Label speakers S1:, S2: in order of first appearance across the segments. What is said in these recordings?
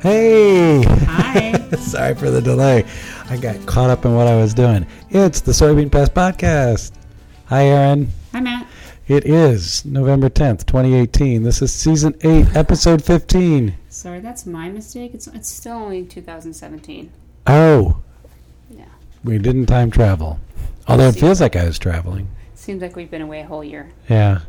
S1: Hey!
S2: Hi.
S1: Sorry for the delay. I got caught up in what I was doing. It's the Soybean Pest Podcast. Hi, Erin.
S2: Hi, Matt.
S1: It is November 10th, 2018. This is season 8, episode 15.
S2: Sorry, that's my mistake. It's it's still only 2017.
S1: Oh,
S2: Yeah.
S1: we didn't time travel. Although it feels like I was traveling.
S2: Seems like we've been away a whole year.
S1: Yeah.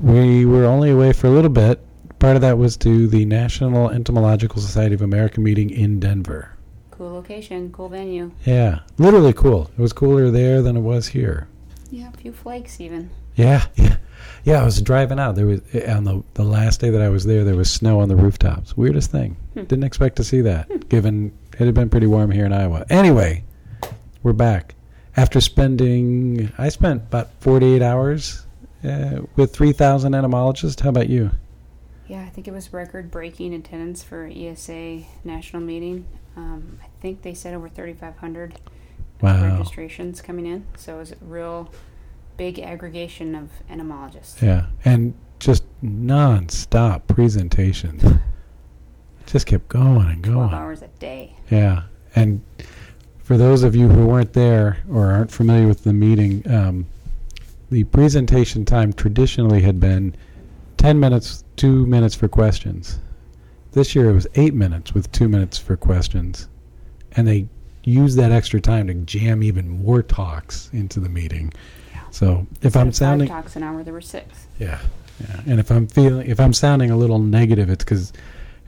S1: We were only away for a little bit. Part of that was to the National Entomological Society of America meeting in Denver.
S2: Cool location, cool venue.
S1: Yeah, literally cool. It was cooler there than it was here.
S2: Yeah, a few flakes even.
S1: Yeah, yeah, yeah. I was driving out. There was on the the last day that I was there. There was snow on the rooftops. Weirdest thing.
S2: Hmm.
S1: Didn't expect to see that. Given it had been pretty warm here in Iowa. Anyway, we're back after spending. I spent about forty eight hours uh, with three thousand entomologists. How about you?
S2: Yeah, I think it was record breaking attendance for ESA national meeting. Um, I think they said over 3,500
S1: Wow.
S2: registrations coming in. So it was a real big aggregation of entomologists.
S1: Yeah, and just non-stop presentations. Just kept going and
S2: 12
S1: going.
S2: hours a day.
S1: Yeah, and for those of you who weren't there or aren't familiar with the meeting, um, the presentation time traditionally had been ten minutes, two minutes for questions. This year it was eight minutes with two minutes for questions, and they used that extra time to jam even more talks into the meeting.
S2: Yeah.
S1: So if
S2: Instead
S1: I'm sounding,
S2: talks an hour, there were six.
S1: yeah, yeah, and if I'm feeling, if I'm sounding a little negative, it's because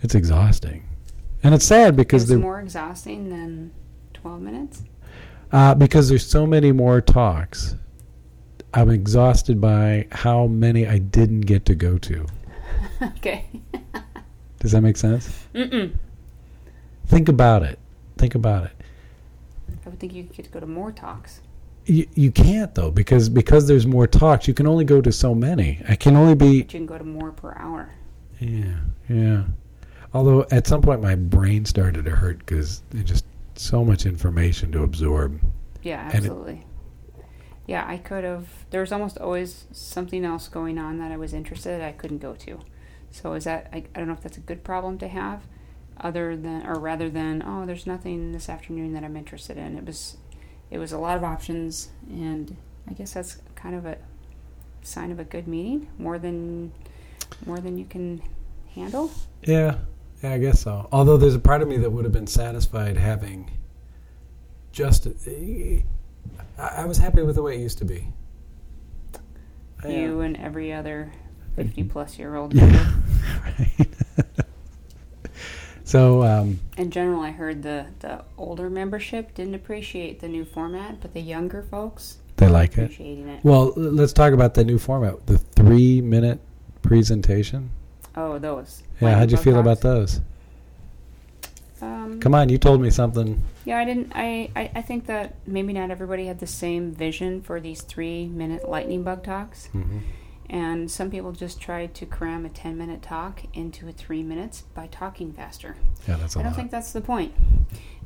S1: it's exhausting, and it's sad because it's
S2: more exhausting than 12 minutes?
S1: Uh, because there's so many more talks. I'm exhausted by how many I didn't get to go to.
S2: okay.
S1: Does that make sense?
S2: Mm-mm.
S1: Think about it. Think about it.
S2: I would think you could get to go to more talks.
S1: You, you can't though because because there's more talks. You can only go to so many. I can only be
S2: But you can go to more per hour.
S1: yeah yeah. Although at some point my brain started to hurt because there's just so much information to absorb.
S2: Yeah, absolutely. Yeah, I could have. There was almost always something else going on that I was interested. in I couldn't go to. So is that? I, I don't know if that's a good problem to have, other than or rather than oh, there's nothing this afternoon that I'm interested in. It was, it was a lot of options, and I guess that's kind of a sign of a good meeting. More than, more than you can handle.
S1: Yeah, yeah, I guess so. Although there's a part of me that would have been satisfied having just. I, I was happy with the way it used to be. I,
S2: You and every other fifty plus year old.
S1: Yeah. right. so, um,
S2: In general, I heard the, the older membership didn't appreciate the new format, but the younger folks
S1: they like it.
S2: appreciating it.
S1: Well, let's talk about the new format the three minute presentation.
S2: Oh, those.
S1: Yeah,
S2: Lightning
S1: how'd you feel
S2: talks?
S1: about those? Come on, you told me something.
S2: Yeah, I didn't. I, I, I think that maybe not everybody had the same vision for these three minute lightning bug talks.
S1: Mm-hmm.
S2: And some people just tried to cram a 10 minute talk into a three minutes by talking faster.
S1: Yeah, that's a
S2: I don't
S1: lot.
S2: think that's the point.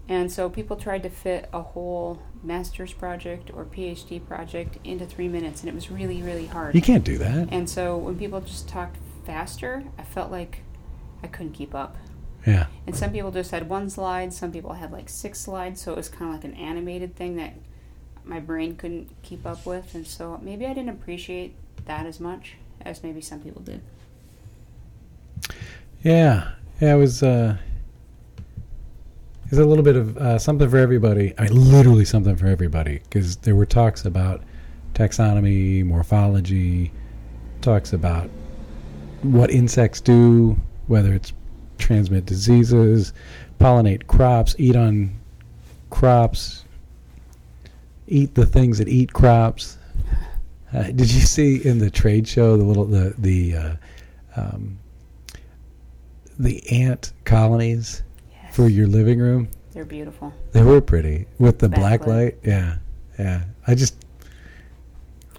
S2: And so people tried to fit a whole master's project or PhD project into three minutes, and it was really, really hard.
S1: you can't do that.
S2: And so when people just talked faster, I felt like I couldn't keep up.
S1: Yeah.
S2: And some people just had one slide, some people had like six slides, so it was kind of like an animated thing that my brain couldn't keep up with. And so maybe I didn't appreciate that as much as maybe some people did.
S1: Yeah, yeah, it was. Uh, it was a little bit of uh, something for everybody. I mean, literally something for everybody, because there were talks about taxonomy, morphology, talks about what insects do, whether it's transmit diseases, pollinate crops, eat on crops, eat the things that eat crops. Uh, did you see in the trade show the little the the uh, um, the ant colonies
S2: Yes.
S1: for your living room?
S2: They're beautiful.
S1: They were pretty with the black light. Yeah, yeah. I just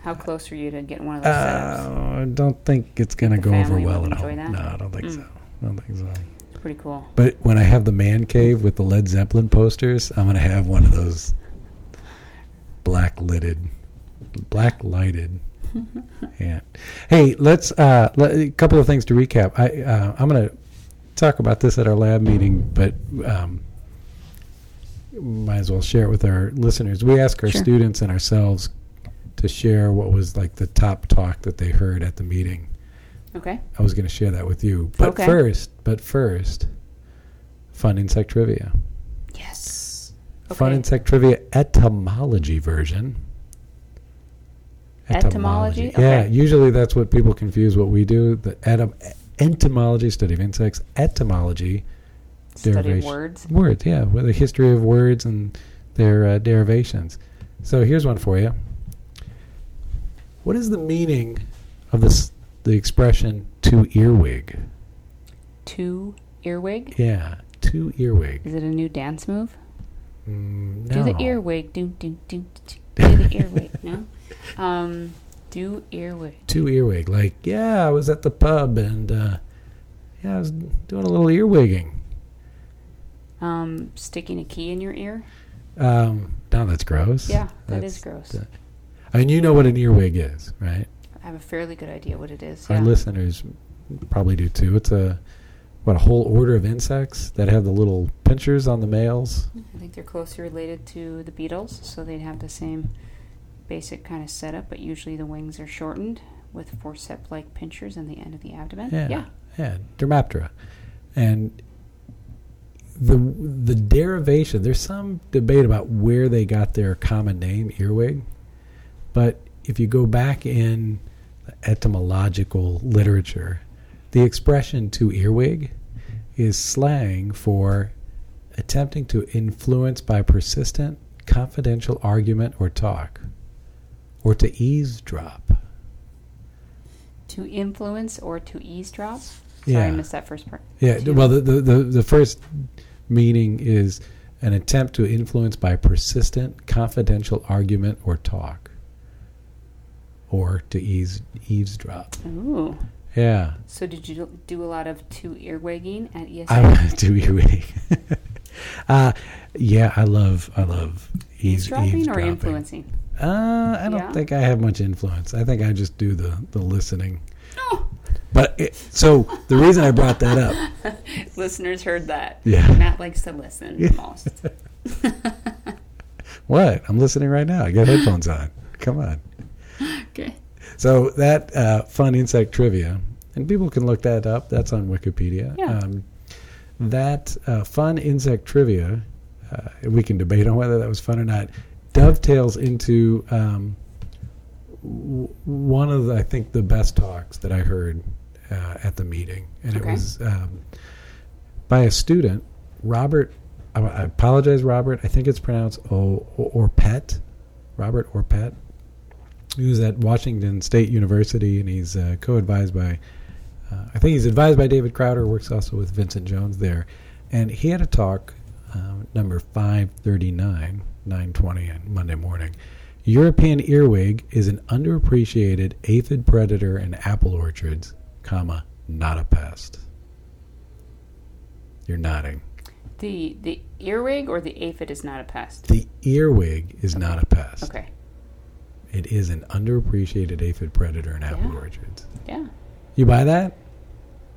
S2: How close are you to getting one of those
S1: uh, don't think it's gonna go over well at home.
S2: that?
S1: No, I don't think
S2: Mm.
S1: so. I don't think so.
S2: Pretty cool.
S1: But when I have the man cave with the Led Zeppelin posters, I'm gonna have one of those black lidded, black lighted. yeah. Hey, let's uh, let, a couple of things to recap. I uh, I'm gonna talk about this at our lab meeting, but um, might as well share it with our listeners. We ask our
S2: Sure.
S1: students and ourselves to share what was like the top talk that they heard at the meeting.
S2: Okay.
S1: I was going to share that with you, but
S2: Okay.
S1: first, but first, fun insect trivia.
S2: Yes.
S1: Fun
S2: Okay.
S1: insect trivia etymology version.
S2: Etymology?
S1: Yeah,
S2: Okay.
S1: usually that's what people confuse what we do. The etym- entomology, study of insects, etymology,
S2: Study
S1: derivation.
S2: words.
S1: words, yeah, with the history of words and their uh, derivations. So here's one for you. What is the meaning of this the expression to earwig?
S2: To earwig.
S1: Yeah, to earwig.
S2: Is it a new dance move?
S1: Mm,
S2: Do the earwig. Do do do do. Do the earwig. No. Um. Do earwig.
S1: to earwig. Like, yeah, I was at the pub and uh, yeah, I was doing a little earwigging.
S2: Um. Sticking a key in your ear.
S1: Um, no, that's gross.
S2: Yeah, that
S1: That's-
S2: is gross.
S1: that- I mean, you know what an earwig is, right?
S2: I have a fairly good idea what it is.
S1: Our
S2: Yeah.
S1: listeners probably do too. It's a what a whole order of insects that have the little pinchers on the males.
S2: I think they're closely related to the beetles, so they'd have the same basic kind of setup, but usually the wings are shortened with forceps-like pinchers in the end of the abdomen.
S1: Yeah.
S2: Yeah.
S1: Yeah, Dermaptera. And the the derivation, there's some debate about where they got their common name, earwig. But if you go back in etymological literature, the expression to earwig is slang for attempting to influence by persistent, confidential argument or talk, or to eavesdrop.
S2: To influence or to eavesdrop. Sorry,
S1: Yeah.
S2: I missed that first part.
S1: Yeah, well, the, the, the, the first meaning is an attempt to influence by persistent, confidential argument or talk, or to eaves, eavesdrop.
S2: Ooh.
S1: Yeah,
S2: So did you do- a lot of two earwigging at E ESA?
S1: I do earwig. uh, yeah, I love, I love eaves,
S2: eavesdropping or influencing?
S1: Uh, I don't
S2: Yeah?
S1: think I have much influence. I think I just do the, the listening.
S2: Oh,
S1: But it, so the reason I brought that up,
S2: listeners heard that.
S1: Yeah.
S2: Matt likes to listen
S1: Yeah.
S2: most.
S1: what? I'm listening right now. I got headphones on. Come on.
S2: Okay.
S1: So that uh, fun insect trivia, and people can look that up. That's on Wikipedia.
S2: Yeah.
S1: Um, that uh, fun insect trivia, uh, we can debate on whether that was fun or not. Dovetails into um, w- one of the, I think the best talks that I heard uh, at the meeting, and
S2: Okay.
S1: it was um, by a student, Robert. I, I apologize, Robert. I think it's pronounced O or Pet, Robert Orpet. He was at Washington State University, and he's uh, co-advised by. Uh, I think he's advised by David Crowder. Works also with Vincent Jones there, and he had a talk, um, number five thirty nine, nine twenty on Monday morning. European earwig is an underappreciated aphid predator in apple orchards, comma not a pest. You're nodding.
S2: The the earwig or the aphid is not a pest.
S1: The earwig is not a pest.
S2: Okay.
S1: It is an underappreciated aphid predator in apple
S2: Yeah.
S1: orchards.
S2: Yeah.
S1: You buy that?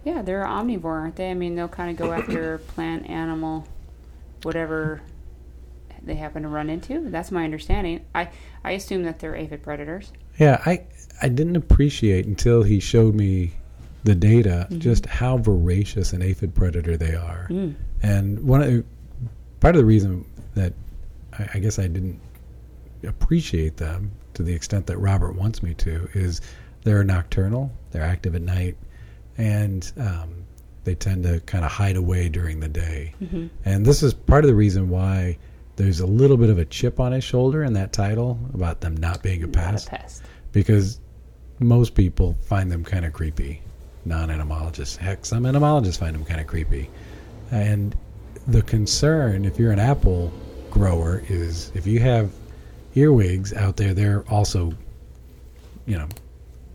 S2: Yeah, they're omnivore, aren't they? I mean, they'll kind of go after plant, animal, whatever they happen to run into. That's my understanding. I I assume that they're aphid predators.
S1: Yeah, I I didn't appreciate until he showed me the data
S2: Mhm.
S1: just how voracious an aphid predator they are.
S2: Mm.
S1: And one of the, part of the reason that I, I guess I didn't appreciate them to the extent that Robert wants me to is they're nocturnal, they're active at night, and um, they tend to kind of hide away during the day.
S2: hmm
S1: And this is part of the reason why there's a little bit of a chip on his shoulder in that title about them not being a
S2: Not
S1: pest
S2: a pest.
S1: because most people find them kind of creepy. Non-entomologists, heck, some entomologists find them kind of creepy. And the concern, if you're an apple grower, is if you have earwigs out there, they're also, you know,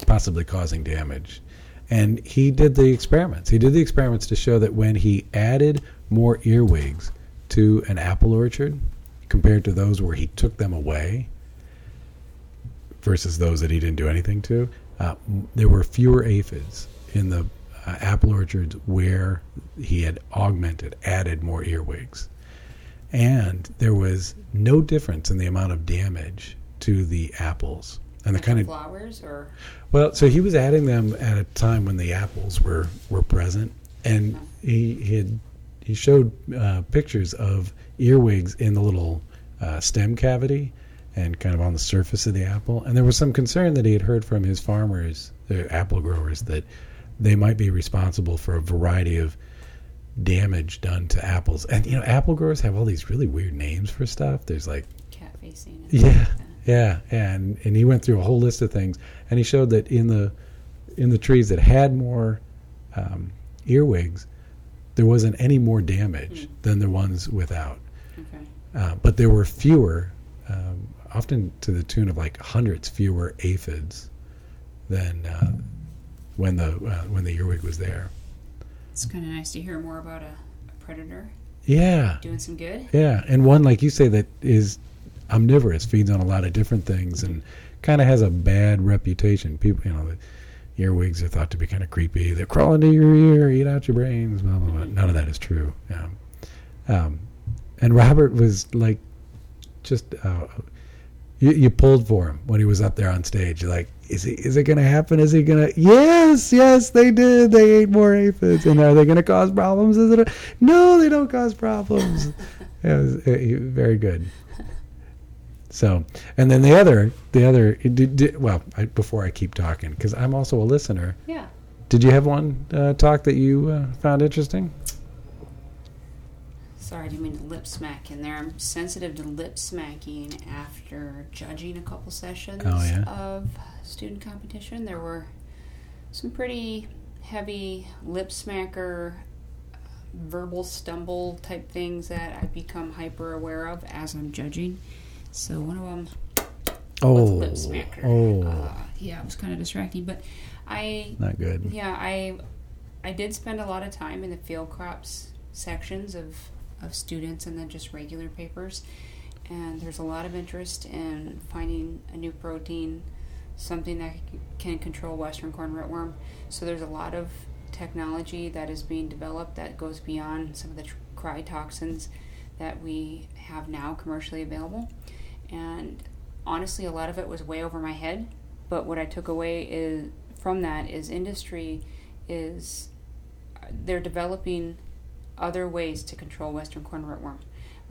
S1: possibly causing damage. And he did the experiments. He did the experiments to show that when he added more earwigs to an apple orchard compared to those where he took them away versus those that he didn't do anything to, uh, there were fewer aphids in the uh, apple orchards where he had augmented, added more earwigs. And there was no difference in the amount of damage to the apples. And the kind of
S2: flowers or
S1: well, so he was adding them at a time when the apples were were present, and he, he had he showed uh, pictures of earwigs in the little uh, stem cavity and kind of on the surface of the apple. And there was some concern that he had heard from his farmers, the apple growers, that they might be responsible for a variety of damage done to apples. And you know, apple growers have all these really weird names for stuff. There's like
S2: cat facing.
S1: yeah, yeah, and and he went through a whole list of things, and he showed that in the in the trees that had more um, earwigs, there wasn't any more damage
S2: Mm.
S1: than the ones without.
S2: Okay.
S1: Uh, but there were fewer, um, often to the tune of like hundreds fewer aphids than uh, when the uh, when the earwig was there.
S2: It's kind of nice to hear more about a, a predator
S1: Yeah,
S2: doing some good.
S1: yeah, and one like you say that is omnivorous, feeds on a lot of different things, and kind of has a bad reputation. People, you know, the earwigs are thought to be kind of creepy. They crawl into your ear, eat out your brains. Blah blah blah. None of that is true. Yeah. Um, and Robert was like, just uh, you, you pulled for him when he was up there on stage. You're like, is he? Is it going to happen? Is he going to? Yes, yes, they did. They ate more aphids, and are they going to cause problems? Is it? A, no, they don't cause problems. it was uh, he- very good. So, and then the other, the other, did, did, well, I, before I keep talking, because I'm also a listener.
S2: Yeah.
S1: Did you have one uh, talk that you uh, found interesting?
S2: Sorry, I didn't mean to lip smack in there. I'm sensitive to lip smacking after judging a couple sessions
S1: Oh, yeah?
S2: of student competition. There were some pretty heavy lip smacker, verbal stumble type things that I've become hyper aware of as I'm judging. So one of them
S1: Oh,
S2: was lip smacker.
S1: oh,
S2: Uh, yeah, it was kind of distracting, but I
S1: not good.
S2: yeah, I I did spend a lot of time in the field crops sections of of students and then just regular papers. And there's a lot of interest in finding a new protein, something that can control western corn rootworm. So there's a lot of technology that is being developed that goes beyond some of the cry toxins that we have now commercially available. And honestly, a lot of it was way over my head. But what I took away is from that is industry is they're developing other ways to control western corn rootworm.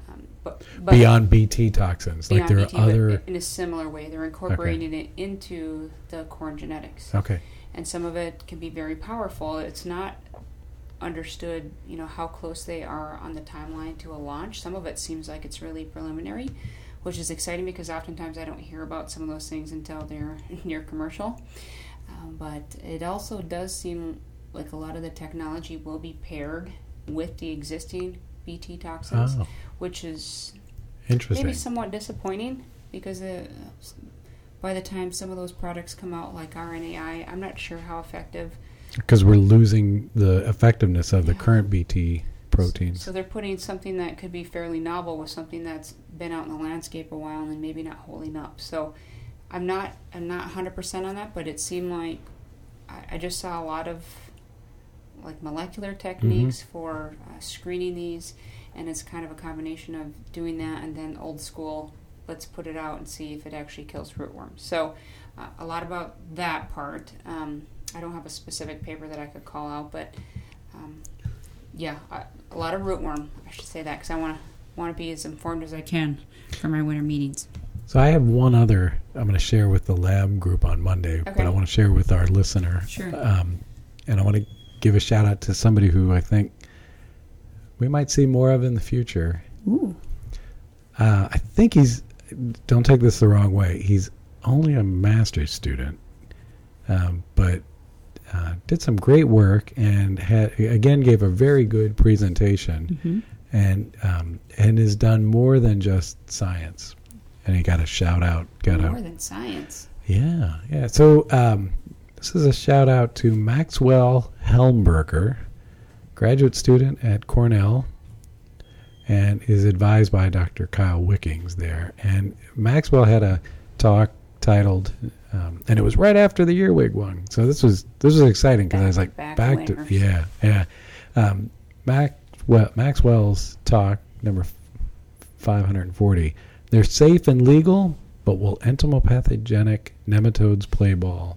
S2: Um, but, but
S1: Beyond BT toxins, like there are
S2: BT, but
S1: other.
S2: in a similar way, they're incorporating it into the corn genetics,
S1: Okay.
S2: and some of it can be very powerful. It's not understood, you know, how close they are on the timeline to a launch. Some of it seems like it's really preliminary, which is exciting because oftentimes I don't hear about some of those things until they're near commercial. Um, but it also does seem like a lot of the technology will be paired with the existing BT toxins,
S1: Oh,
S2: which is
S1: interesting.
S2: maybe somewhat disappointing because uh, by the time some of those products come out, like RNAi, I'm not sure how effective.
S1: Because we're losing the effectiveness of the current BT proteins.
S2: So they're putting something that could be fairly novel with something that's been out in the landscape a while and maybe not holding up. So I'm not I'm not 100% on that, but it seemed like I, I just saw a lot of like molecular techniques for uh, screening these, and it's kind of a combination of doing that and then old school. Let's put it out and see if it actually kills rootworms. So uh, a lot about that part. Um, I don't have a specific paper that I could call out, but um, yeah, I, a lot of rootworm. I should say that because I want to want to be as informed as I can for my winter meetings.
S1: So I have one other I'm going to share with the lab group on Monday, but I want to share with our listener.
S2: Sure.
S1: Um, and I want to give a shout out to somebody who I think we might see more of in the future.
S2: Ooh.
S1: Uh, I think he's, don't take this the wrong way, he's only a master's student, um, but uh, did some great work and had, again gave a very good presentation
S2: hmm
S1: and um, and has done more than just science. And he got a shout out. Got
S2: More
S1: a
S2: than science.
S1: yeah yeah. So um, this is a shout out to Maxwell Helmberger, graduate student at Cornell, and is advised by Dr. Kyle Wickings there. And Maxwell had a talk titled, um, and it was right after the Earwig one. So this was this was exciting because I was like
S2: Back-
S1: back, to yeah yeah. Um, Mac well, Maxwell's talk number five hundred and forty. They're safe and legal, but will entomopathogenic nematodes play ball?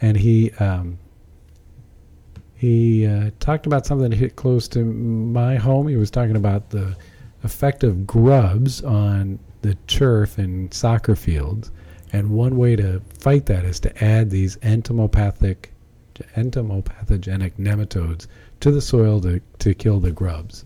S1: And he um, he uh, talked about something that hit close to my home. He was talking about the effect of grubs on the turf in soccer fields, and one way to fight that is to add these entomopathic, entomopathogenic nematodes to the soil to, to kill the grubs.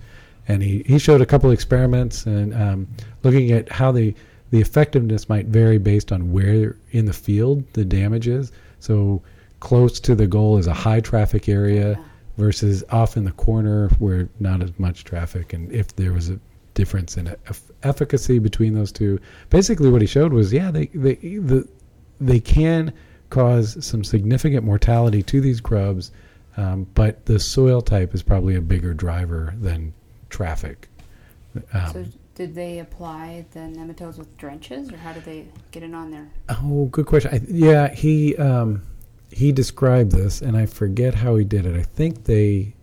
S1: And he, he showed a couple experiments and um, looking at how the the effectiveness might vary based on where in the field the damage is. So close to the goal is a high traffic area
S2: Yeah.
S1: versus off in the corner where not as much traffic. And if there was a difference in eff- efficacy between those two, basically what he showed was yeah they they the, they can cause some significant mortality to these grubs, um, but the soil type is probably a bigger driver than traffic. Um,
S2: So did they apply the nematodes with drenches, or how did they get it on there?
S1: Oh, good question. I, yeah, he um, he described this, and I forget how he did it. I think they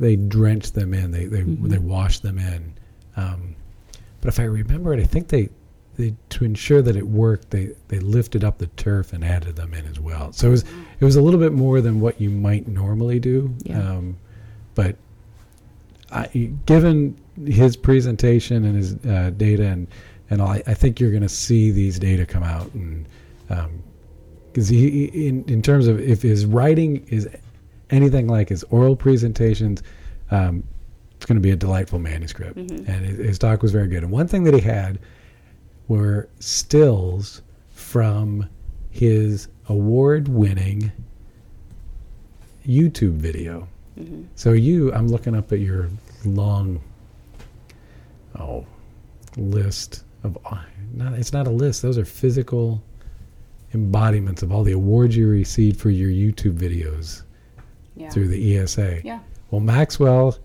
S1: they drenched them in. They they
S2: Mhm.
S1: they washed them in. Um, but if I remember it, I think they they to ensure that it worked, they they lifted up the turf and added them in as well. So it was it was a little bit more than what you might normally do.
S2: Yeah.
S1: Um, but I, given his presentation and his uh, data and and all, I, I think you're going to see these data come out and because he, he- in in terms of if his writing is anything like his oral presentations, um, it's going to be a delightful manuscript.
S2: Mhm.
S1: And his, his talk was very good. And one thing that he had were stills from his award-winning YouTube video.
S2: hmm
S1: So you, I'm looking up at your long, oh, list of. Not, it's not a list. Those are physical embodiments of all the awards you received for your YouTube videos
S2: Yeah.
S1: through the ESA.
S2: Yeah.
S1: Well, Maxwell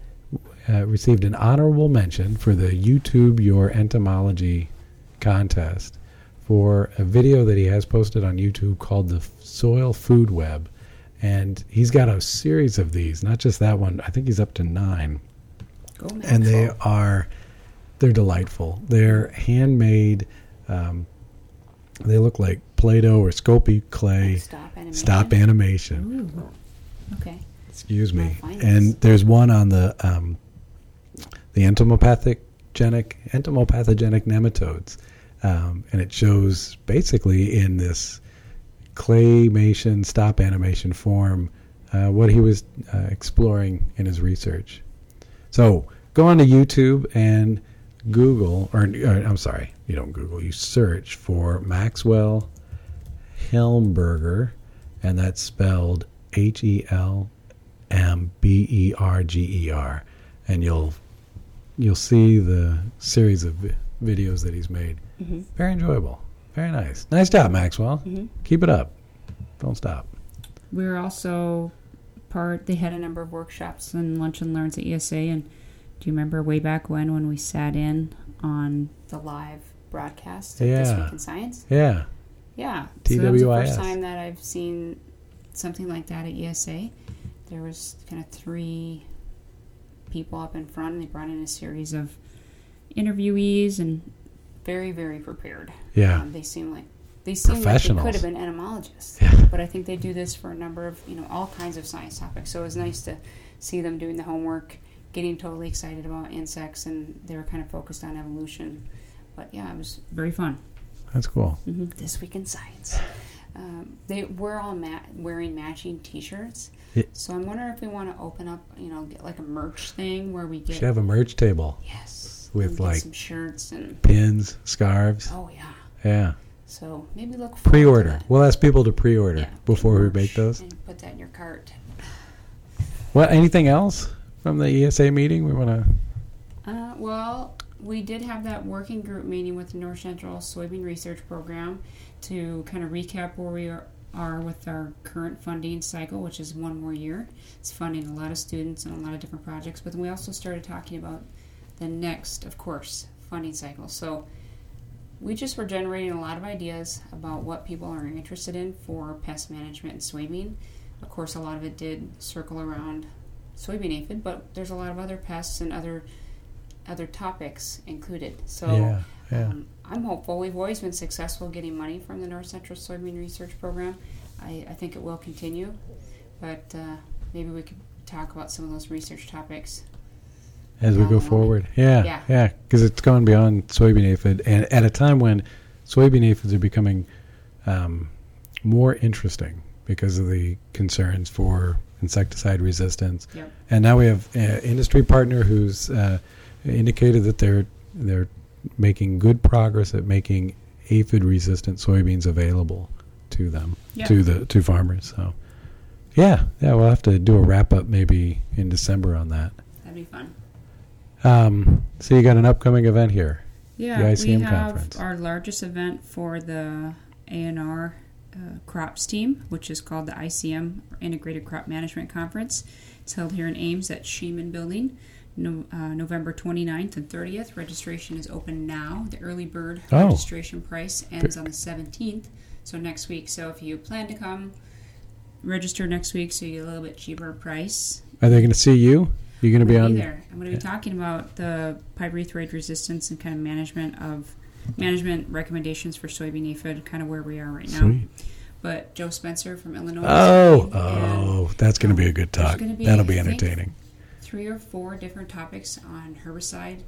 S1: uh, received an honorable mention for the YouTube Your Entomology contest for a video that he has posted on YouTube called the Soil Food Web. And he's got a series of these, not just that one. I think he's up to nine
S2: Go
S1: and they are they're delightful. They're handmade. Um, they look like Play-Doh or Sculpey clay.
S2: Stop animation.
S1: Stop animation.
S2: Ooh. Okay.
S1: Excuse me. And there's one on the um, the entomopathogenic entomopathogenic nematodes, um, and it shows basically in this claymation stop animation form uh, what he was uh, exploring in his research. So go on to YouTube and Google, or, or I'm sorry, you don't Google, you search for Maxwell Helmberger, and that's spelled H E L M B E R G E R, and you'll you'll see the series of vi- videos that he's made.
S2: hmm
S1: Very enjoyable, very nice. Nice job, Maxwell.
S2: hmm
S1: Keep it up. Don't stop.
S3: We were also part. They had a number of workshops and lunch and learns at ESA. And do you remember way back when when we sat in on?
S2: The live broadcast of This Week in Science.
S1: Yeah,
S2: Yeah. So that was the first time that I've seen something like that at ESA. There was kind of three people up in front, and they brought in a series of
S3: interviewees and
S2: very, very prepared.
S1: yeah,
S2: Um, they seem like they seem like they could have been entomologists.
S1: Yeah.
S2: But I think they do this for a number of you know all kinds of science topics. So it was nice to see them doing the homework, getting totally excited about insects, and they were kind of focused on evolution. But yeah, it was
S3: very fun.
S1: that's cool.
S3: hmm
S2: this week in science. Um, they were all ma- wearing matching T-shirts,
S1: Yeah.
S2: so I'm wondering if we want to open up, you know, get like a merch thing where we get.
S1: Should
S2: get
S1: have a merch table,
S2: yes
S1: with, like-
S2: some shirts and
S1: pins, scarves.
S2: oh yeah.
S1: Yeah,
S2: So maybe look forward
S1: pre-order.
S2: that.
S1: We'll ask people to pre-order
S2: Yeah,
S1: before we make those.
S2: and put that in your cart.
S1: What? Anything else from the ESA meeting we want to?
S2: Uh, well, we did have that working group meeting with the North Central Soybean Research Program to kind of recap where we are, are with our current funding cycle, which is one more year. It's funding a lot of students and a lot of different projects, but then we also started talking about the next, of course, funding cycle. So
S4: we just were generating a lot of ideas about what people are interested in for pest management and soybean. Of course, a lot of it did circle around soybean aphid, but there's a lot of other pests and other other topics included. So
S1: yeah, yeah.
S4: um, I'm hopeful. We've always been successful getting money from the North Central Soybean Research Program. I, I think it will continue, but uh, maybe we could talk about some of those research topics.
S1: As we go forward, yeah,
S4: Yeah.
S1: yeah, because it's going beyond soybean aphid, and at a time when soybean aphids are becoming um, more interesting because of the concerns for insecticide resistance.
S4: Yep.
S1: And now we have an industry partner who's uh, indicated that they're they're making good progress at making aphid resistant soybeans available to them
S4: Yeah.
S1: to the to farmers. So yeah, yeah, we'll have to do a wrap up maybe in December on that.
S4: That'd be fun.
S1: Um, so you got an upcoming event here.
S2: Yeah,
S1: The ICM
S2: we have
S1: conference.
S2: our largest event for the ANR uh, crops team, which is called the ICM Integrated Crop Management Conference. It's held here in Ames at Scheman Building, no, uh, November 29th and 30th. Registration is open now. The early bird
S1: Oh.
S2: registration price ends on the 17th, so next week. So if you plan to come, register next week so you get a little bit cheaper price.
S1: Are they going to see you? You're going to be on.
S2: gonna there. I'm going to be talking about the pyrethroid resistance and kind of management of management recommendations for soybean aphid, kind of where we are right now.
S1: Sweet.
S2: But Joe Spencer from Illinois.
S1: Oh,
S2: is coming, and
S1: oh, that's going to be a good talk.
S2: be,
S1: That'll be entertaining.
S2: three or four different topics on herbicide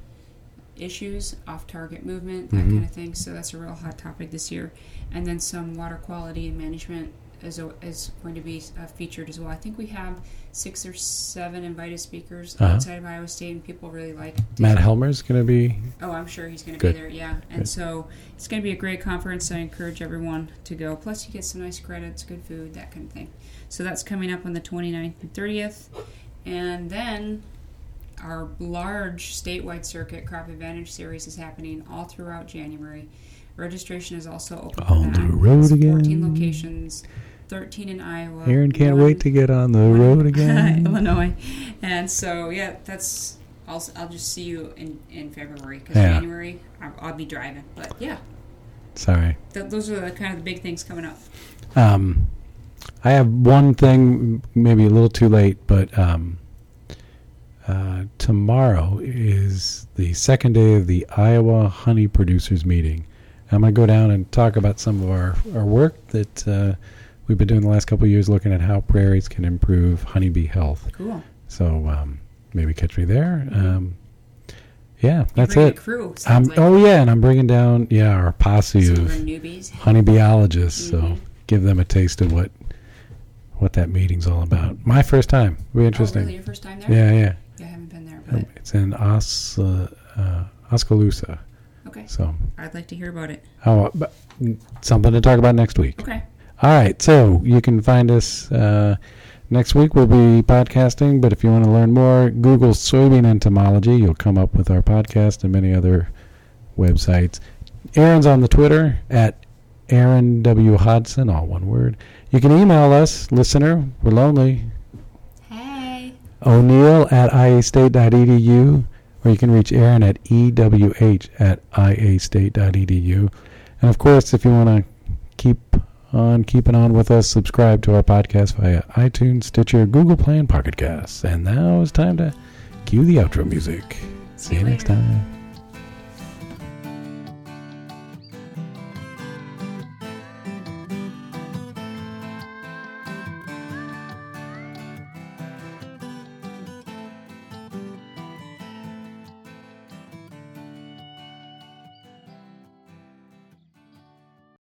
S2: issues, off-target movement, that
S1: Mhm.
S2: kind of thing. So that's a real hot topic this year. And then some water quality and management is, a- is going to be uh, featured as well. I think we have six or seven invited speakers
S1: Uh-huh.
S2: outside of Iowa State, and people really like
S1: Matt Helmers is going to be.
S2: Oh, I'm sure he's going to be there. Yeah, and
S1: Good.
S2: so it's going to be a great conference. I encourage everyone to go. Plus, you get some nice credits, good food, that kind of thing. So that's coming up on the 29th and 30th, and then our large statewide circuit crop advantage series is happening all throughout January. Registration is also open
S1: On the road
S2: again. 14 locations, 13 in Iowa.
S1: Erin can't wait to get on the road again.
S2: Illinois. And so, yeah, that's. I'll, I'll just see you in, in February because
S1: Yeah.
S2: January I'll, I'll be driving. But yeah,
S1: Sorry.
S2: th- those are the kind of the big things coming up.
S1: Um, I have one thing, maybe a little too late, but um, uh, tomorrow is the second day of the Iowa Honey Producers Meeting. I'm going to go down and talk about some of our, our work that uh, we've been doing the last couple of years looking at how prairies can improve honeybee health.
S2: Cool.
S1: So um, maybe catch me there. Um, yeah, that's it.
S2: crew.
S1: Um,
S2: like.
S1: oh, yeah, and I'm bringing down, yeah, our posse of
S2: newbies.
S1: honeybeeologists, so give them a taste of what what that meeting's all about. My first time, be
S2: Oh,
S1: interesting.
S2: really? Your first time there?
S1: Yeah, yeah.
S2: Yeah, I haven't been there,
S1: Um,
S2: but
S1: It's in Os, uh, uh, Oskaloosa.
S2: Okay.
S1: So,
S2: I'd like to hear about it.
S1: oh, but something to talk about next week.
S2: Okay.
S1: All right, so you can find us uh, next week. We'll be podcasting, but if you want to learn more, Google soybean entomology. You'll come up with our podcast and many other websites. Erin's on the Twitter at Erin W Hodgson, all one word. You can email us, listener. We're lonely.
S2: Hey.
S1: O'Neal at iastate.edu, or you can reach Erin at ewh at iastate.edu. And of course, if you want to keep on keeping on with us, subscribe to our podcast via iTunes, Stitcher, Google Play, and Pocket Casts. And now it's time to cue the outro music. See you next time.